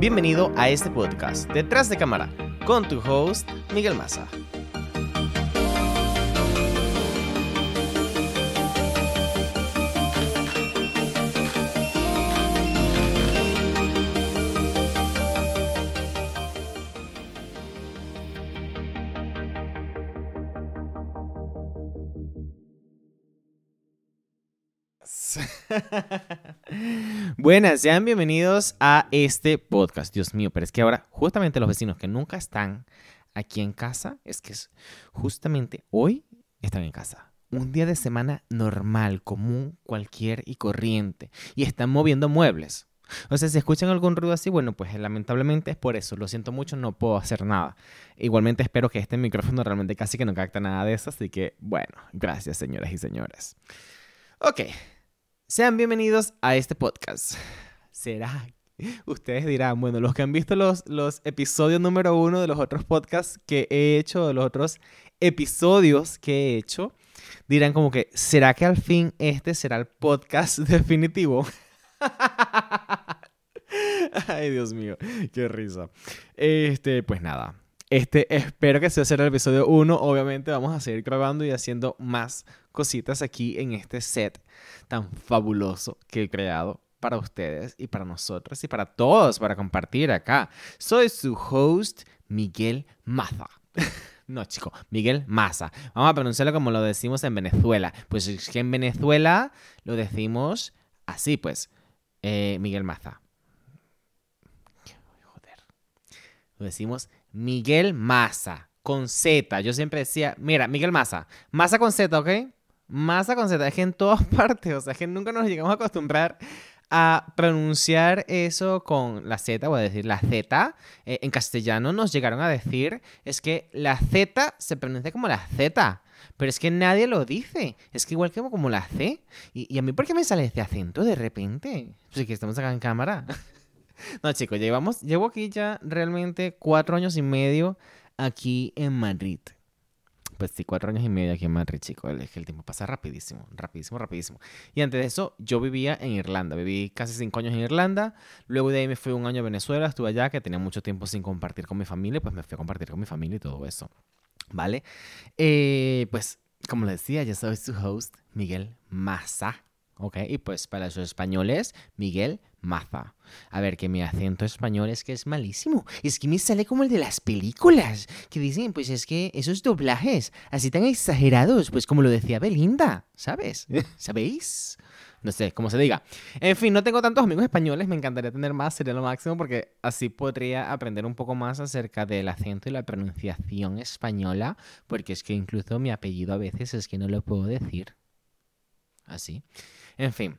Bienvenido a este podcast, Detrás de Cámara, con tu host, Miguel Maza. Buenas, sean bienvenidos a este podcast. Dios mío, pero es que ahora justamente los vecinos que nunca están aquí en casa, es que es justamente hoy están en casa. Un día de semana normal, común, cualquier y corriente. Y están moviendo muebles. O sea, si escuchan algún ruido así, bueno, pues lamentablemente es por eso. Lo siento mucho, no puedo hacer nada. Igualmente espero que este micrófono realmente casi que no capta nada de eso. Así que, bueno, gracias señoras y señores. Ok, sean bienvenidos a este podcast. ¿Será? Ustedes dirán, bueno, los que han visto los, los episodios número uno de los otros podcasts que he hecho, de los otros episodios que he hecho, dirán como que, ¿será que al fin este será el podcast definitivo? Ay, Dios mío, qué risa. Este, pues nada. Este, espero que sea el episodio 1. Obviamente vamos a seguir grabando y haciendo más cositas aquí en este set tan fabuloso que he creado para ustedes y para nosotros y para todos para compartir acá. Soy su host, Miguel Maza. No, chico, Miguel Maza. Vamos a pronunciarlo como lo decimos en Venezuela. Pues es que en Venezuela lo decimos así, pues. Eh, Miguel Maza. Joder. Lo decimos Miguel Maza. Con Z. Yo siempre decía, mira, Miguel Maza. Maza con Z, ¿ok? Masa con Z, es que en todas partes, o sea, que nunca nos llegamos a acostumbrar a pronunciar eso con la Z, o a decir la Z. Eh, en castellano nos llegaron a decir, es que la Z se pronuncia como la Z. Pero es que nadie lo dice. Es que igual que como la C. Y, a mí, ¿por qué me sale ese acento de repente? Pues que estamos acá en cámara. no, chicos, llevamos, llevo aquí ya realmente cuatro años y medio aquí en Madrid pues sí, cuatro años y medio aquí en Madrid, chico. El, el tiempo pasa rapidísimo, rapidísimo, rapidísimo. Y antes de eso, yo vivía en Irlanda. Viví casi cinco años en Irlanda. Luego de ahí me fui un año a Venezuela. Estuve allá, que tenía mucho tiempo sin compartir con mi familia. Pues me fui a compartir con mi familia y todo eso. ¿Vale? Eh, pues, como les decía, yo soy su host, Miguel Massa. ¿Ok? Y pues para los españoles, Miguel Maza. A ver, que mi acento español es que es malísimo. Es que me sale como el de las películas. Que dicen, pues es que esos doblajes, así tan exagerados, pues como lo decía Belinda, ¿sabes? ¿Sabéis? No sé, cómo se diga. En fin, no tengo tantos amigos españoles, me encantaría tener más, sería lo máximo, porque así podría aprender un poco más acerca del acento y la pronunciación española, porque es que incluso mi apellido a veces es que no lo puedo decir. Así. En fin,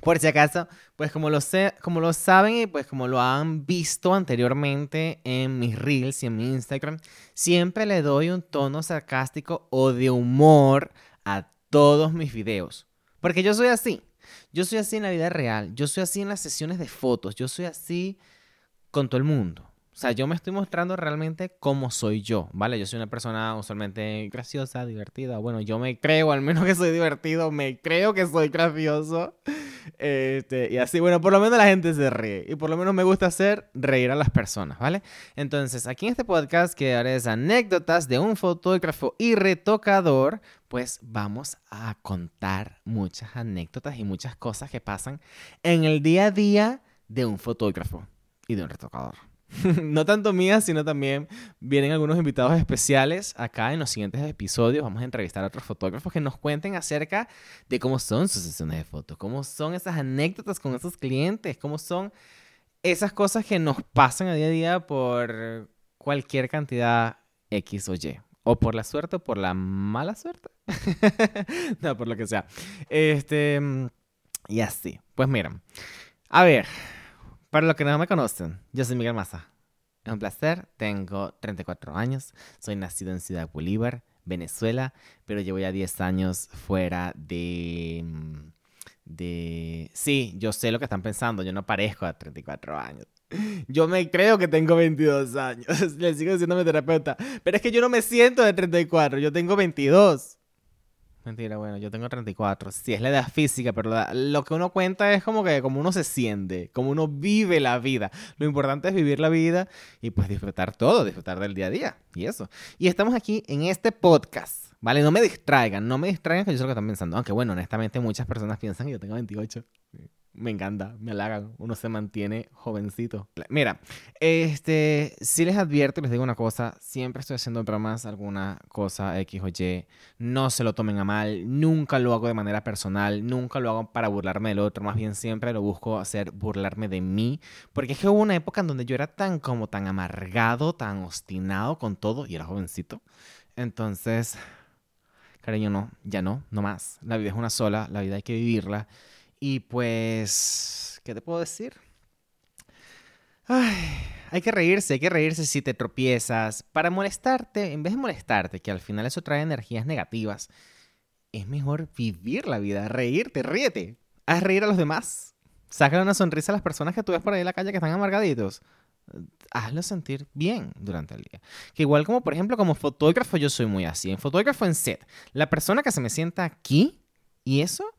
por si acaso, pues como lo, sé, como lo saben y pues como lo han visto anteriormente en mis reels y en mi Instagram, siempre le doy un tono sarcástico o de humor a todos mis videos. Porque yo soy así. Yo soy así en la vida real. Yo soy así en las sesiones de fotos. Yo soy así con todo el mundo. O sea, yo me estoy mostrando realmente cómo soy yo, ¿vale? Yo soy una persona usualmente graciosa, divertida. Bueno, yo me creo al menos que soy divertido, me creo que soy gracioso. Este, y así, bueno, por lo menos la gente se ríe. Y por lo menos me gusta hacer reír a las personas, ¿vale? Entonces, aquí en este podcast que haré anécdotas de un fotógrafo y retocador, pues vamos a contar muchas anécdotas y muchas cosas que pasan en el día a día de un fotógrafo y de un retocador. no tanto mías, sino también vienen algunos invitados especiales acá en los siguientes episodios. Vamos a entrevistar a otros fotógrafos que nos cuenten acerca de cómo son sus sesiones de fotos, cómo son esas anécdotas con esos clientes, cómo son esas cosas que nos pasan a día a día por cualquier cantidad X o Y. O por la suerte o por la mala suerte. no, por lo que sea. Este. Y así. Pues miren. A ver. Para los que no me conocen, yo soy Miguel Maza. Es un placer, tengo 34 años, soy nacido en Ciudad Bolívar, Venezuela, pero llevo ya 10 años fuera de... de... Sí, yo sé lo que están pensando, yo no parezco a 34 años. Yo me creo que tengo 22 años, le sigo diciendo a mi terapeuta, pero es que yo no me siento de 34, yo tengo 22. Mentira, bueno, yo tengo 34. Sí, es la edad física, pero lo que uno cuenta es como que como uno se siente, como uno vive la vida. Lo importante es vivir la vida y pues disfrutar todo, disfrutar del día a día y eso. Y estamos aquí en este podcast, ¿vale? No me distraigan, no me distraigan que yo sé lo que están pensando. Aunque bueno, honestamente muchas personas piensan que yo tengo 28 me encanta, me halagan, uno se mantiene jovencito. Mira, este, si les advierto, les digo una cosa, siempre estoy haciendo bromas, alguna cosa X o Y, no se lo tomen a mal, nunca lo hago de manera personal, nunca lo hago para burlarme del otro, más bien siempre lo busco hacer burlarme de mí, porque es que hubo una época en donde yo era tan como tan amargado, tan obstinado con todo y era jovencito. Entonces, cariño, no, ya no, no más. La vida es una sola, la vida hay que vivirla. Y pues, ¿qué te puedo decir? Ay, hay que reírse, hay que reírse si te tropiezas. Para molestarte, en vez de molestarte, que al final eso trae energías negativas, es mejor vivir la vida, reírte, ríete. Haz reír a los demás. Sácale una sonrisa a las personas que tú ves por ahí en la calle que están amargaditos. Hazlo sentir bien durante el día. Que igual como, por ejemplo, como fotógrafo yo soy muy así. En fotógrafo en set, la persona que se me sienta aquí y eso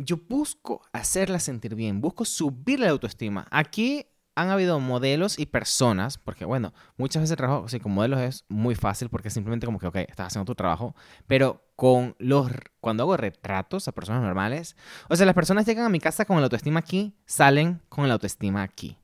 yo busco hacerla sentir bien, busco subirle la autoestima. Aquí han habido modelos y personas, porque bueno, muchas veces el trabajo así con modelos es muy fácil porque simplemente como que, ok, estás haciendo tu trabajo, pero con los, cuando hago retratos a personas normales, o sea, las personas llegan a mi casa con la autoestima aquí, salen con la autoestima aquí.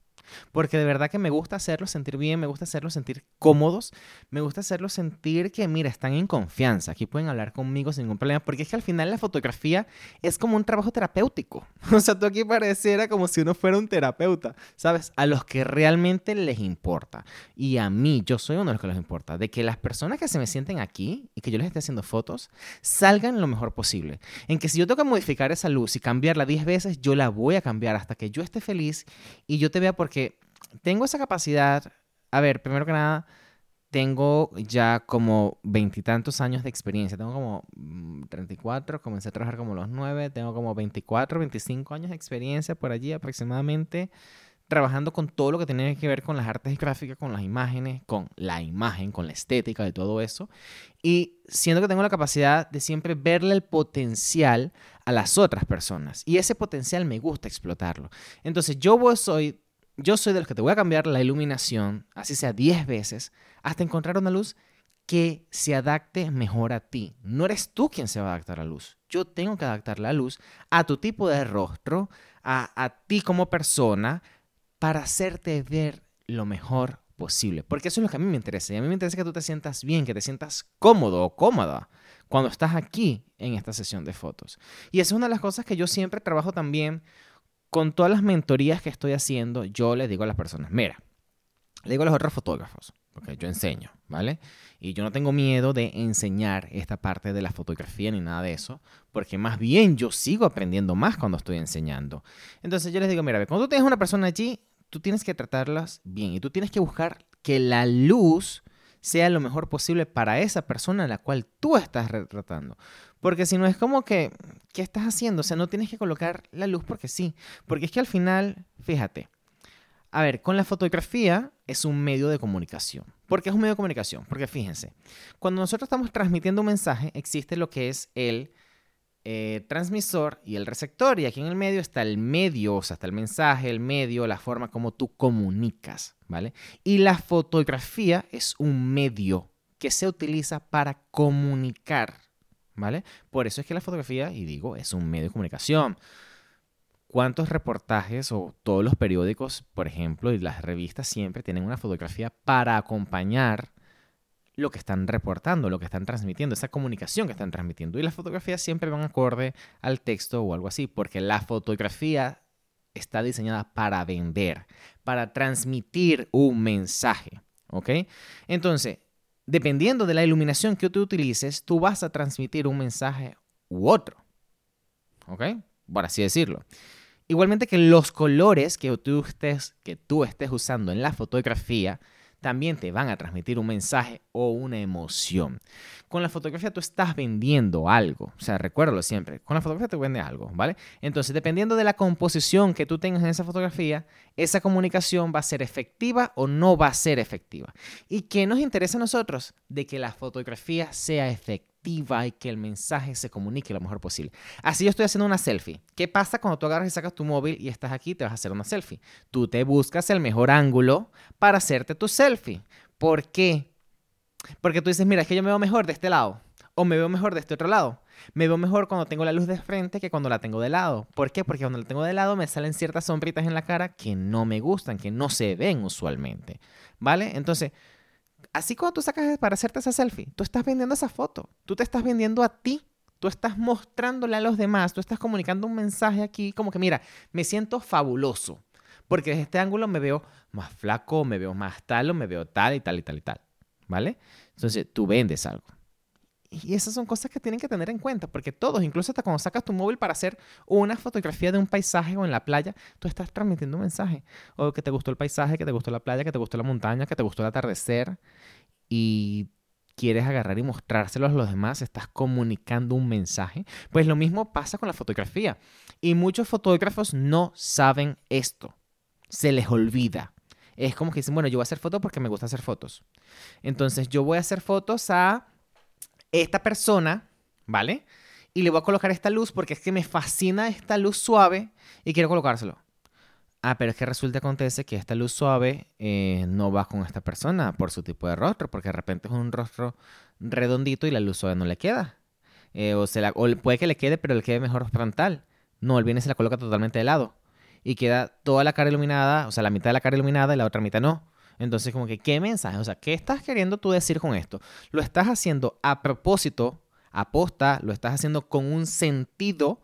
Porque de verdad que me gusta hacerlos sentir bien, me gusta hacerlos sentir cómodos, me gusta hacerlos sentir que, mira, están en confianza, aquí pueden hablar conmigo sin ningún problema, porque es que al final la fotografía es como un trabajo terapéutico. O sea, tú aquí pareciera como si uno fuera un terapeuta, ¿sabes? A los que realmente les importa. Y a mí, yo soy uno de los que les importa, de que las personas que se me sienten aquí y que yo les esté haciendo fotos, salgan lo mejor posible. En que si yo tengo que modificar esa luz y cambiarla 10 veces, yo la voy a cambiar hasta que yo esté feliz y yo te vea porque tengo esa capacidad, a ver, primero que nada, tengo ya como veintitantos años de experiencia. Tengo como 34, mm, comencé a trabajar como los 9, tengo como 24, 25 años de experiencia por allí aproximadamente, trabajando con todo lo que tiene que ver con las artes gráficas, con las imágenes, con la imagen, con la estética de todo eso. Y siento que tengo la capacidad de siempre verle el potencial a las otras personas. Y ese potencial me gusta explotarlo. Entonces yo soy yo soy de los que te voy a cambiar la iluminación, así sea 10 veces, hasta encontrar una luz que se adapte mejor a ti. No eres tú quien se va a adaptar a la luz. Yo tengo que adaptar la luz a tu tipo de rostro, a, ti como persona, para hacerte ver lo mejor posible. Porque eso es lo que a mí me interesa. Y a mí me interesa que tú te sientas bien, que te sientas cómodo o cómoda cuando estás aquí en esta sesión de fotos. Y esa es una de las cosas que yo siempre trabajo también con todas las mentorías que estoy haciendo, yo les digo a las personas, mira, le digo a los otros fotógrafos, porque yo enseño, ¿vale? Y yo no tengo miedo de enseñar esta parte de la fotografía ni nada de eso, porque más bien yo sigo aprendiendo más cuando estoy enseñando. Entonces yo les digo, mira, cuando tú tienes una persona allí, tú tienes que tratarlas bien y tú tienes que buscar que la luz sea lo mejor posible para esa persona a la cual tú estás retratando. Porque si no es como que, ¿qué estás haciendo? O sea, no tienes que colocar la luz porque sí. Porque es que al final, fíjate, a ver, con la fotografía es un medio de comunicación. ¿Por qué es un medio de comunicación? Porque fíjense, cuando nosotros estamos transmitiendo un mensaje, existe lo que es el eh, transmisor y el receptor. Y aquí en el medio está el medio, o sea, está el mensaje, el medio, la forma como tú comunicas, ¿vale? Y la fotografía es un medio que se utiliza para comunicar. ¿vale? Por eso es que la fotografía, y digo, es un medio de comunicación. ¿Cuántos reportajes o todos los periódicos, por ejemplo, y las revistas siempre tienen una fotografía para acompañar lo que están reportando, lo que están transmitiendo, esa comunicación que están transmitiendo? Y las fotografías siempre van acorde al texto o algo así, porque la fotografía está diseñada para vender, para transmitir un mensaje, ¿ok? Entonces, dependiendo de la iluminación que tú utilices, tú vas a transmitir un mensaje u otro. ¿Ok? Por así decirlo. Igualmente que los colores que tú estés, que tú estés usando en la fotografía también te van a transmitir un mensaje o una emoción. Con la fotografía tú estás vendiendo algo, o sea, recuérdalo siempre, con la fotografía te vende algo, ¿vale? Entonces, dependiendo de la composición que tú tengas en esa fotografía, esa comunicación va a ser efectiva o no va a ser efectiva. ¿Y qué nos interesa a nosotros? De que la fotografía sea efectiva y que el mensaje se comunique lo mejor posible. Así yo estoy haciendo una selfie. ¿Qué pasa cuando tú agarras y sacas tu móvil y estás aquí y te vas a hacer una selfie? Tú te buscas el mejor ángulo para hacerte tu selfie. ¿Por qué? Porque tú dices, mira, es que yo me veo mejor de este lado o me veo mejor de este otro lado. Me veo mejor cuando tengo la luz de frente que cuando la tengo de lado. ¿Por qué? Porque cuando la tengo de lado me salen ciertas sombritas en la cara que no me gustan, que no se ven usualmente. ¿Vale? Entonces, así cuando tú sacas para hacerte esa selfie, tú estás vendiendo esa foto. Tú te estás vendiendo a ti. Tú estás mostrándole a los demás. Tú estás comunicando un mensaje aquí como que, mira, me siento fabuloso. Porque desde este ángulo me veo más flaco, me veo más tal, o me veo tal y tal y tal y tal. ¿Vale? Entonces, tú vendes algo. Y esas son cosas que tienen que tener en cuenta, porque todos, incluso hasta cuando sacas tu móvil para hacer una fotografía de un paisaje o en la playa, tú estás transmitiendo un mensaje. O que te gustó el paisaje, que te gustó la playa, que te gustó la montaña, que te gustó el atardecer. Y quieres agarrar y mostrárselos a los demás, estás comunicando un mensaje. Pues lo mismo pasa con la fotografía. Y muchos fotógrafos no saben esto. Se les olvida. Es como que dicen, bueno, yo voy a hacer fotos porque me gusta hacer fotos. Entonces yo voy a hacer fotos a esta persona, ¿vale? Y le voy a colocar esta luz porque es que me fascina esta luz suave y quiero colocárselo. Ah, pero es que resulta acontece que esta luz suave eh, no va con esta persona por su tipo de rostro, porque de repente es un rostro redondito y la luz suave no le queda. Eh, o, se la, puede que le quede, pero le quede mejor frontal. No, él viene se la coloca totalmente de lado. Y queda toda la cara iluminada, o sea, la mitad de la cara iluminada y la otra mitad no. Entonces, como que, ¿qué mensaje? O sea, ¿qué estás queriendo tú decir con esto? ¿Lo estás haciendo a propósito, aposta? ¿Lo estás haciendo con un sentido?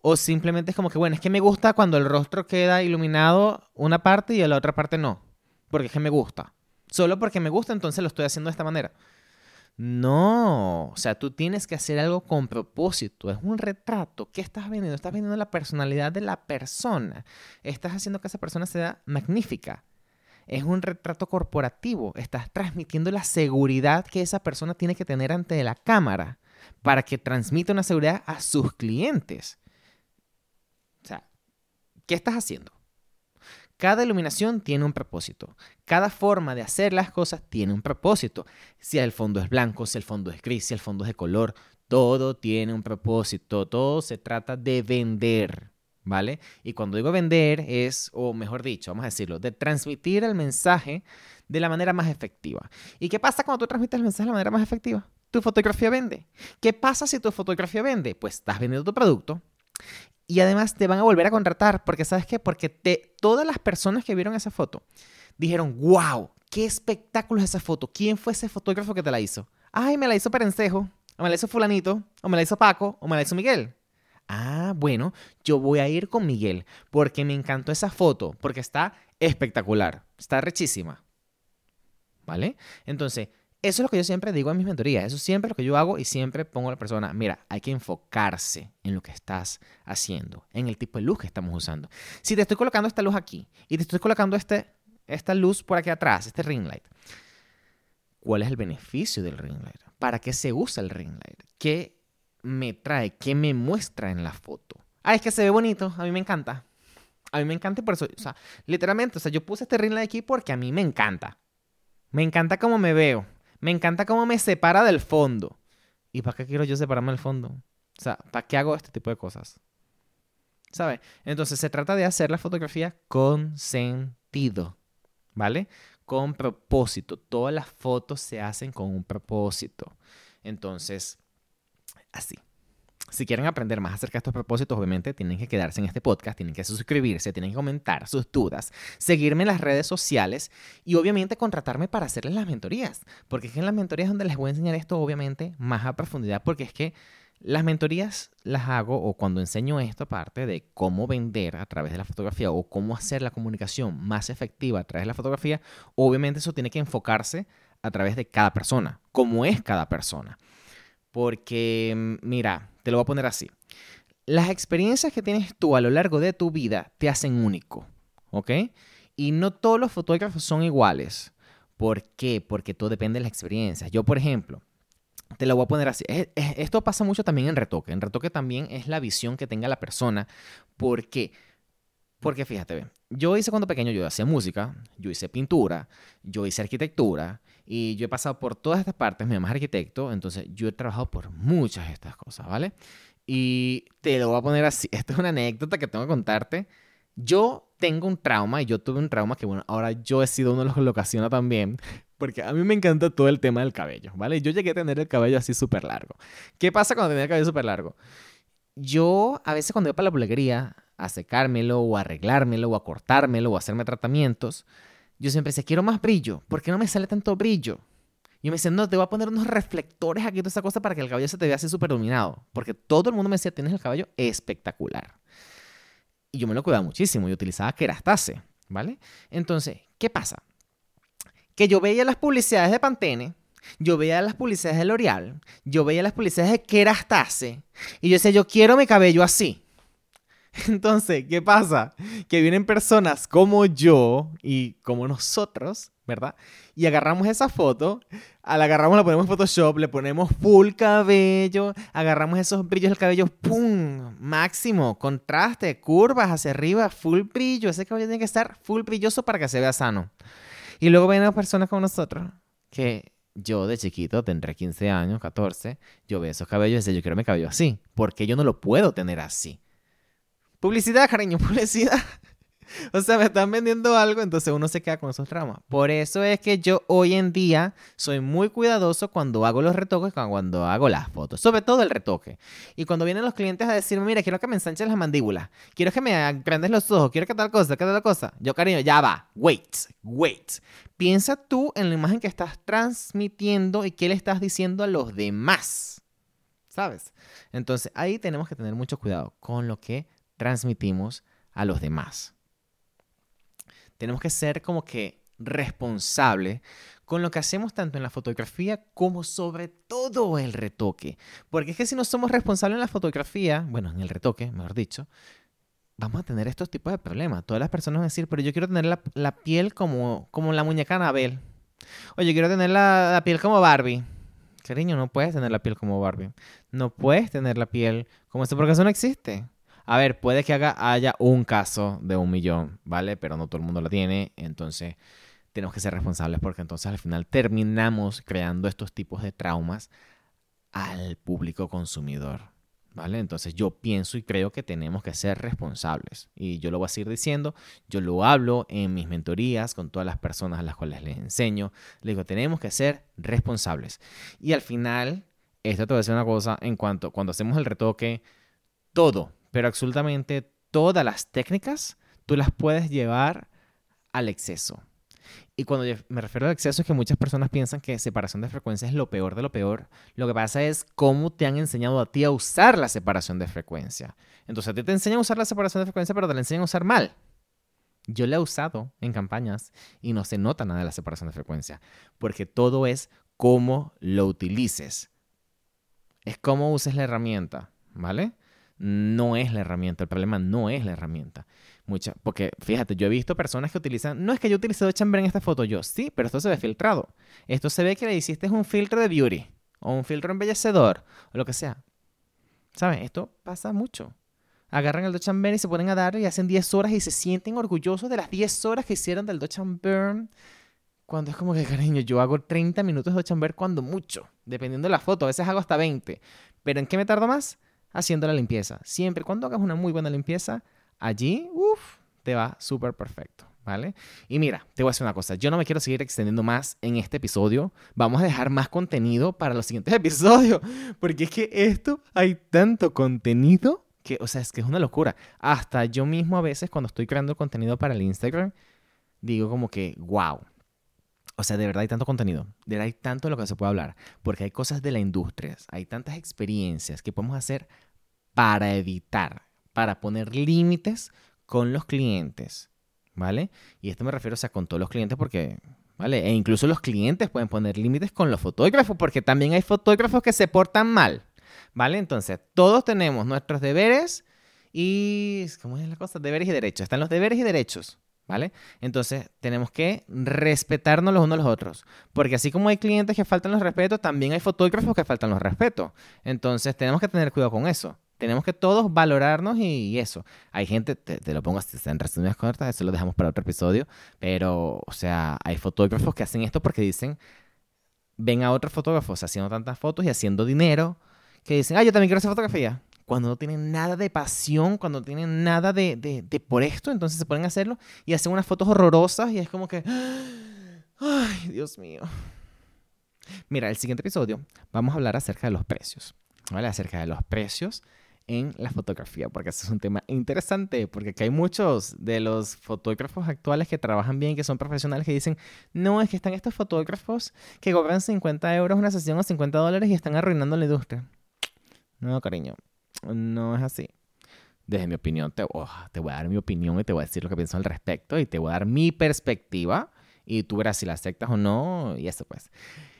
¿O simplemente es como que, bueno, es que me gusta cuando el rostro queda iluminado una parte y la otra parte no? Porque es que me gusta. Solo porque me gusta, entonces lo estoy haciendo de esta manera. No, o sea, tú tienes que hacer algo con propósito. Es un retrato. ¿Qué estás vendiendo? Estás vendiendo la personalidad de la persona. Estás haciendo que esa persona sea magnífica es un retrato corporativo. Estás transmitiendo la seguridad que esa persona tiene que tener ante la cámara para que transmita una seguridad a sus clientes. O sea, ¿qué estás haciendo? Cada iluminación tiene un propósito. Cada forma de hacer las cosas tiene un propósito. Si el fondo es blanco, si el fondo es gris, si el fondo es de color, todo tiene un propósito. Todo se trata de vender. ¿Vale? Y cuando digo vender es, o mejor dicho, vamos a decirlo, de transmitir el mensaje de la manera más efectiva. ¿Y qué pasa cuando tú transmites el mensaje de la manera más efectiva? Tu fotografía vende. ¿Qué pasa si tu fotografía vende? Pues estás vendiendo tu producto y además te van a volver a contratar porque ¿sabes qué? Porque todas las personas que vieron esa foto dijeron, wow, qué espectáculo es esa foto. ¿Quién fue ese fotógrafo que te la hizo? Ay, me la hizo Perencejo, o me la hizo fulanito, o me la hizo Paco, o me la hizo Miguel. Ah, bueno, yo voy a ir con Miguel porque me encantó esa foto, porque está espectacular, está rechísima. ¿Vale? Entonces, eso es lo que yo siempre digo en mis mentorías, eso es siempre lo que yo hago y siempre pongo a la persona, mira, hay que enfocarse en lo que estás haciendo, en el tipo de luz que estamos usando. Si te estoy colocando esta luz aquí y te estoy colocando este, esta luz por aquí atrás, este ring light, ¿cuál es el beneficio del ring light? ¿Para qué se usa el ring light? ¿Qué me trae, qué me muestra en la foto. Ah, es que se ve bonito, a mí me encanta. A mí me encanta y por eso, o sea, literalmente, o sea, yo puse este ring light aquí porque a mí me encanta. Me encanta cómo me veo. Me encanta cómo me separa del fondo. ¿Y para qué quiero yo separarme del fondo? O sea, ¿para qué hago este tipo de cosas? ¿Sabes? Entonces se trata de hacer la fotografía con sentido, ¿vale? Con propósito. Todas las fotos se hacen con un propósito. Entonces, así. Si quieren aprender más acerca de estos propósitos, obviamente tienen que quedarse en este podcast, tienen que suscribirse, tienen que comentar sus dudas, seguirme en las redes sociales y obviamente contratarme para hacerles las mentorías. Porque es que en las mentorías donde les voy a enseñar esto, obviamente, más a profundidad, porque es que las mentorías las hago o cuando enseño esto aparte de cómo vender a través de la fotografía o cómo hacer la comunicación más efectiva a través de la fotografía, obviamente eso tiene que enfocarse a través de cada persona, cómo es cada persona. Porque, mira, te lo voy a poner así. Las experiencias que tienes tú a lo largo de tu vida te hacen único, ¿ok? Y no todos los fotógrafos son iguales. ¿Por qué? Porque todo depende de las experiencias. Yo, por ejemplo, te lo voy a poner así. Esto pasa mucho también en retoque. En retoque también es la visión que tenga la persona. ¿Por qué? Porque fíjate, yo hice cuando pequeño, yo hacía música, yo hice pintura, yo hice arquitectura Y yo he pasado por todas estas partes, mi mamá es arquitecto, entonces yo he trabajado por muchas de estas cosas, ¿vale? Y te lo voy a poner así, esto es una anécdota que tengo que contarte. Yo tengo un trauma y yo tuve un trauma que, bueno, ahora yo he sido uno de los que lo ocasiona también, porque a mí me encanta todo el tema del cabello, ¿vale? Yo llegué a tener el cabello así súper largo. ¿Qué pasa cuando tenía el cabello súper largo? Yo, a veces cuando voy para la peluquería a secármelo o a arreglármelo o a cortármelo o a hacerme tratamientos, yo siempre decía, quiero más brillo. ¿Por qué no me sale tanto brillo? Y me decía, no, te voy a poner unos reflectores aquí, toda esa cosa, para que el cabello se te vea así súper dominado. Porque todo el mundo me decía, tienes el cabello espectacular. Y yo me lo cuidaba muchísimo. Yo utilizaba kerastase, ¿vale? Entonces, ¿qué pasa? Que yo veía las publicidades de Pantene, yo veía las publicidades de L'Oreal, yo veía las publicidades de kerastase, y yo decía, yo quiero mi cabello así. Entonces, ¿qué pasa? Que vienen personas como yo y como nosotros, ¿verdad? Y agarramos esa foto, la agarramos, la ponemos en Photoshop, le ponemos full cabello, agarramos esos brillos del cabello, ¡pum! Máximo, contraste, curvas hacia arriba, full brillo. Ese cabello tiene que estar full brilloso para que se vea sano. Y luego vienen personas como nosotros, que yo de chiquito, tendré 15 años, 14, yo veo esos cabellos y decía, yo quiero mi cabello así, porque yo no lo puedo tener así. Publicidad, cariño, publicidad. O sea, me están vendiendo algo, entonces uno se queda con esos traumas. Por eso es que yo hoy en día soy muy cuidadoso cuando hago los retoques, cuando hago las fotos, sobre todo el retoque. Y cuando vienen los clientes a decirme, mira, quiero que me ensanches las mandíbulas, quiero que me agrandes los ojos, quiero que tal cosa, que tal cosa. Yo, cariño, ya va, wait, wait. Piensa tú en la imagen que estás transmitiendo y qué le estás diciendo a los demás. ¿Sabes? Entonces ahí tenemos que tener mucho cuidado con lo que transmitimos a los demás. Tenemos que ser como que responsables con lo que hacemos tanto en la fotografía como sobre todo el retoque. Porque es que si no somos responsables en la fotografía, bueno, en el retoque, mejor dicho, vamos a tener estos tipos de problemas. Todas las personas van a decir, pero yo quiero tener la, piel como, como la muñeca Anabel. Oye, quiero tener la, la piel como Barbie. Cariño, no puedes tener la piel como Barbie. No puedes tener la piel como esto porque eso no existe. A ver, puede que haga, haya un caso de un millón, ¿vale? Pero no todo el mundo lo tiene, entonces tenemos que ser responsables porque entonces al final terminamos creando estos tipos de traumas al público consumidor, ¿vale? Entonces yo pienso y creo que tenemos que ser responsables y yo lo voy a seguir diciendo, yo lo hablo en mis mentorías con todas las personas a las cuales les enseño, les digo, tenemos que ser responsables. Y al final, esto te voy a decir una cosa, en cuanto cuando hacemos el retoque, todo, pero absolutamente todas las técnicas tú las puedes llevar al exceso. Y cuando me refiero al exceso es que muchas personas piensan que separación de frecuencia es lo peor de lo peor. Lo que pasa es cómo te han enseñado a ti a usar la separación de frecuencia. Entonces a ti te enseñan a usar la separación de frecuencia, pero te la enseñan a usar mal. Yo la he usado en campañas y no se nota nada de la separación de frecuencia, porque todo es cómo lo utilices. Es cómo uses la herramienta, ¿vale? No es la herramienta, el problema no es la herramienta. Mucha, porque fíjate, yo he visto personas que utilizan, no es que yo utilicé chamber en esta foto, yo sí, pero esto se ve filtrado. Esto se ve que le hiciste un filtro de beauty, o un filtro embellecedor, o lo que sea. ¿Sabes? Esto pasa mucho. Agarran el Dutch y se ponen a dar y hacen 10 horas y se sienten orgullosos de las 10 horas que hicieron del Dutch Burn. Cuando es como que, cariño, yo hago 30 minutos de Dutch cuando mucho, dependiendo de la foto. A veces hago hasta 20. ¿Pero en qué me tardo más? Haciendo la limpieza. Siempre cuando hagas una muy buena limpieza, allí, uff, te va súper perfecto. ¿Vale? Y mira, te voy a decir una cosa, yo no me quiero seguir extendiendo más en este episodio, vamos a dejar más contenido para los siguientes episodios, porque es que esto hay tanto contenido que, o sea, es que es una locura. Hasta yo mismo a veces cuando estoy creando contenido para el Instagram, digo como que, wow, o sea, de verdad hay tanto contenido, de verdad hay tanto de lo que se puede hablar, porque hay cosas de la industria, hay tantas experiencias que podemos hacer para evitar, para poner límites con los clientes, ¿vale? Y esto me refiero, o sea, con todos los clientes porque, ¿vale? E incluso los clientes pueden poner límites con los fotógrafos, porque también hay fotógrafos que se portan mal, ¿vale? Entonces, todos tenemos nuestros deberes y, ¿cómo es la cosa? Deberes y derechos. Están los deberes y derechos, ¿Vale? Entonces tenemos que respetarnos los unos a los otros. Porque así como hay clientes que faltan los respetos, también hay fotógrafos que faltan los respetos. Entonces tenemos que tener cuidado con eso. Tenemos que todos valorarnos y, eso. Hay gente, te, lo pongo así, en resumidas cortas, eso lo dejamos para otro episodio. Pero, o sea, hay fotógrafos que hacen esto porque dicen, ven a otros fotógrafos haciendo tantas fotos y haciendo dinero que dicen, ah, yo también quiero hacer fotografía. Cuando no tienen nada de pasión, cuando no tienen nada de, de, de por esto, entonces se ponen a hacerlo y hacen unas fotos horrorosas y es como que, ay, Dios mío. Mira, el siguiente episodio vamos a hablar acerca de los precios, ¿vale? Acerca de los precios en la fotografía, porque ese es un tema interesante, porque aquí hay muchos de los fotógrafos actuales que trabajan bien, que son profesionales, que dicen, no, es que están estos fotógrafos que cobran 50 euros una sesión o 50 dólares y están arruinando la industria. No, cariño, no es así. Desde mi opinión, te, oh, te voy a dar mi opinión y te voy a decir lo que pienso al respecto y te voy a dar mi perspectiva y tú verás si la aceptas o no y eso pues.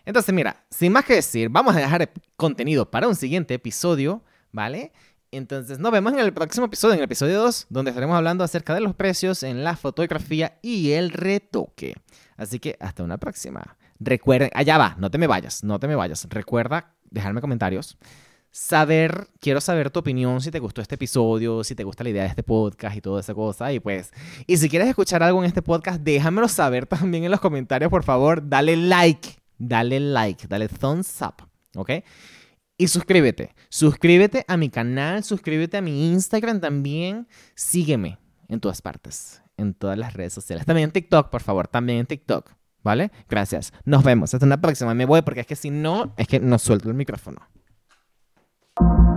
Entonces, mira, sin más que decir, vamos a dejar contenido para un siguiente episodio, ¿vale? Entonces, nos vemos en el próximo episodio, en el episodio 2, donde estaremos hablando acerca de los precios en la fotografía y el retoque. Así que hasta una próxima. Recuerden, allá va, no te me vayas, no te me vayas. Recuerda dejarme comentarios. Saber, quiero saber tu opinión, si te gustó este episodio, si te gusta la idea de este podcast y toda esa cosa. Y pues, y si quieres escuchar algo en este podcast, déjamelo saber también en los comentarios, por favor. Dale like, dale like, dale thumbs up, ¿ok? Y suscríbete. Suscríbete a mi canal, suscríbete a mi Instagram también. Sígueme en todas partes, en todas las redes sociales. También en TikTok, por favor, también en TikTok. ¿Vale? Gracias. Nos vemos. Hasta una próxima. Me voy porque es que si no, es que no suelto el micrófono. you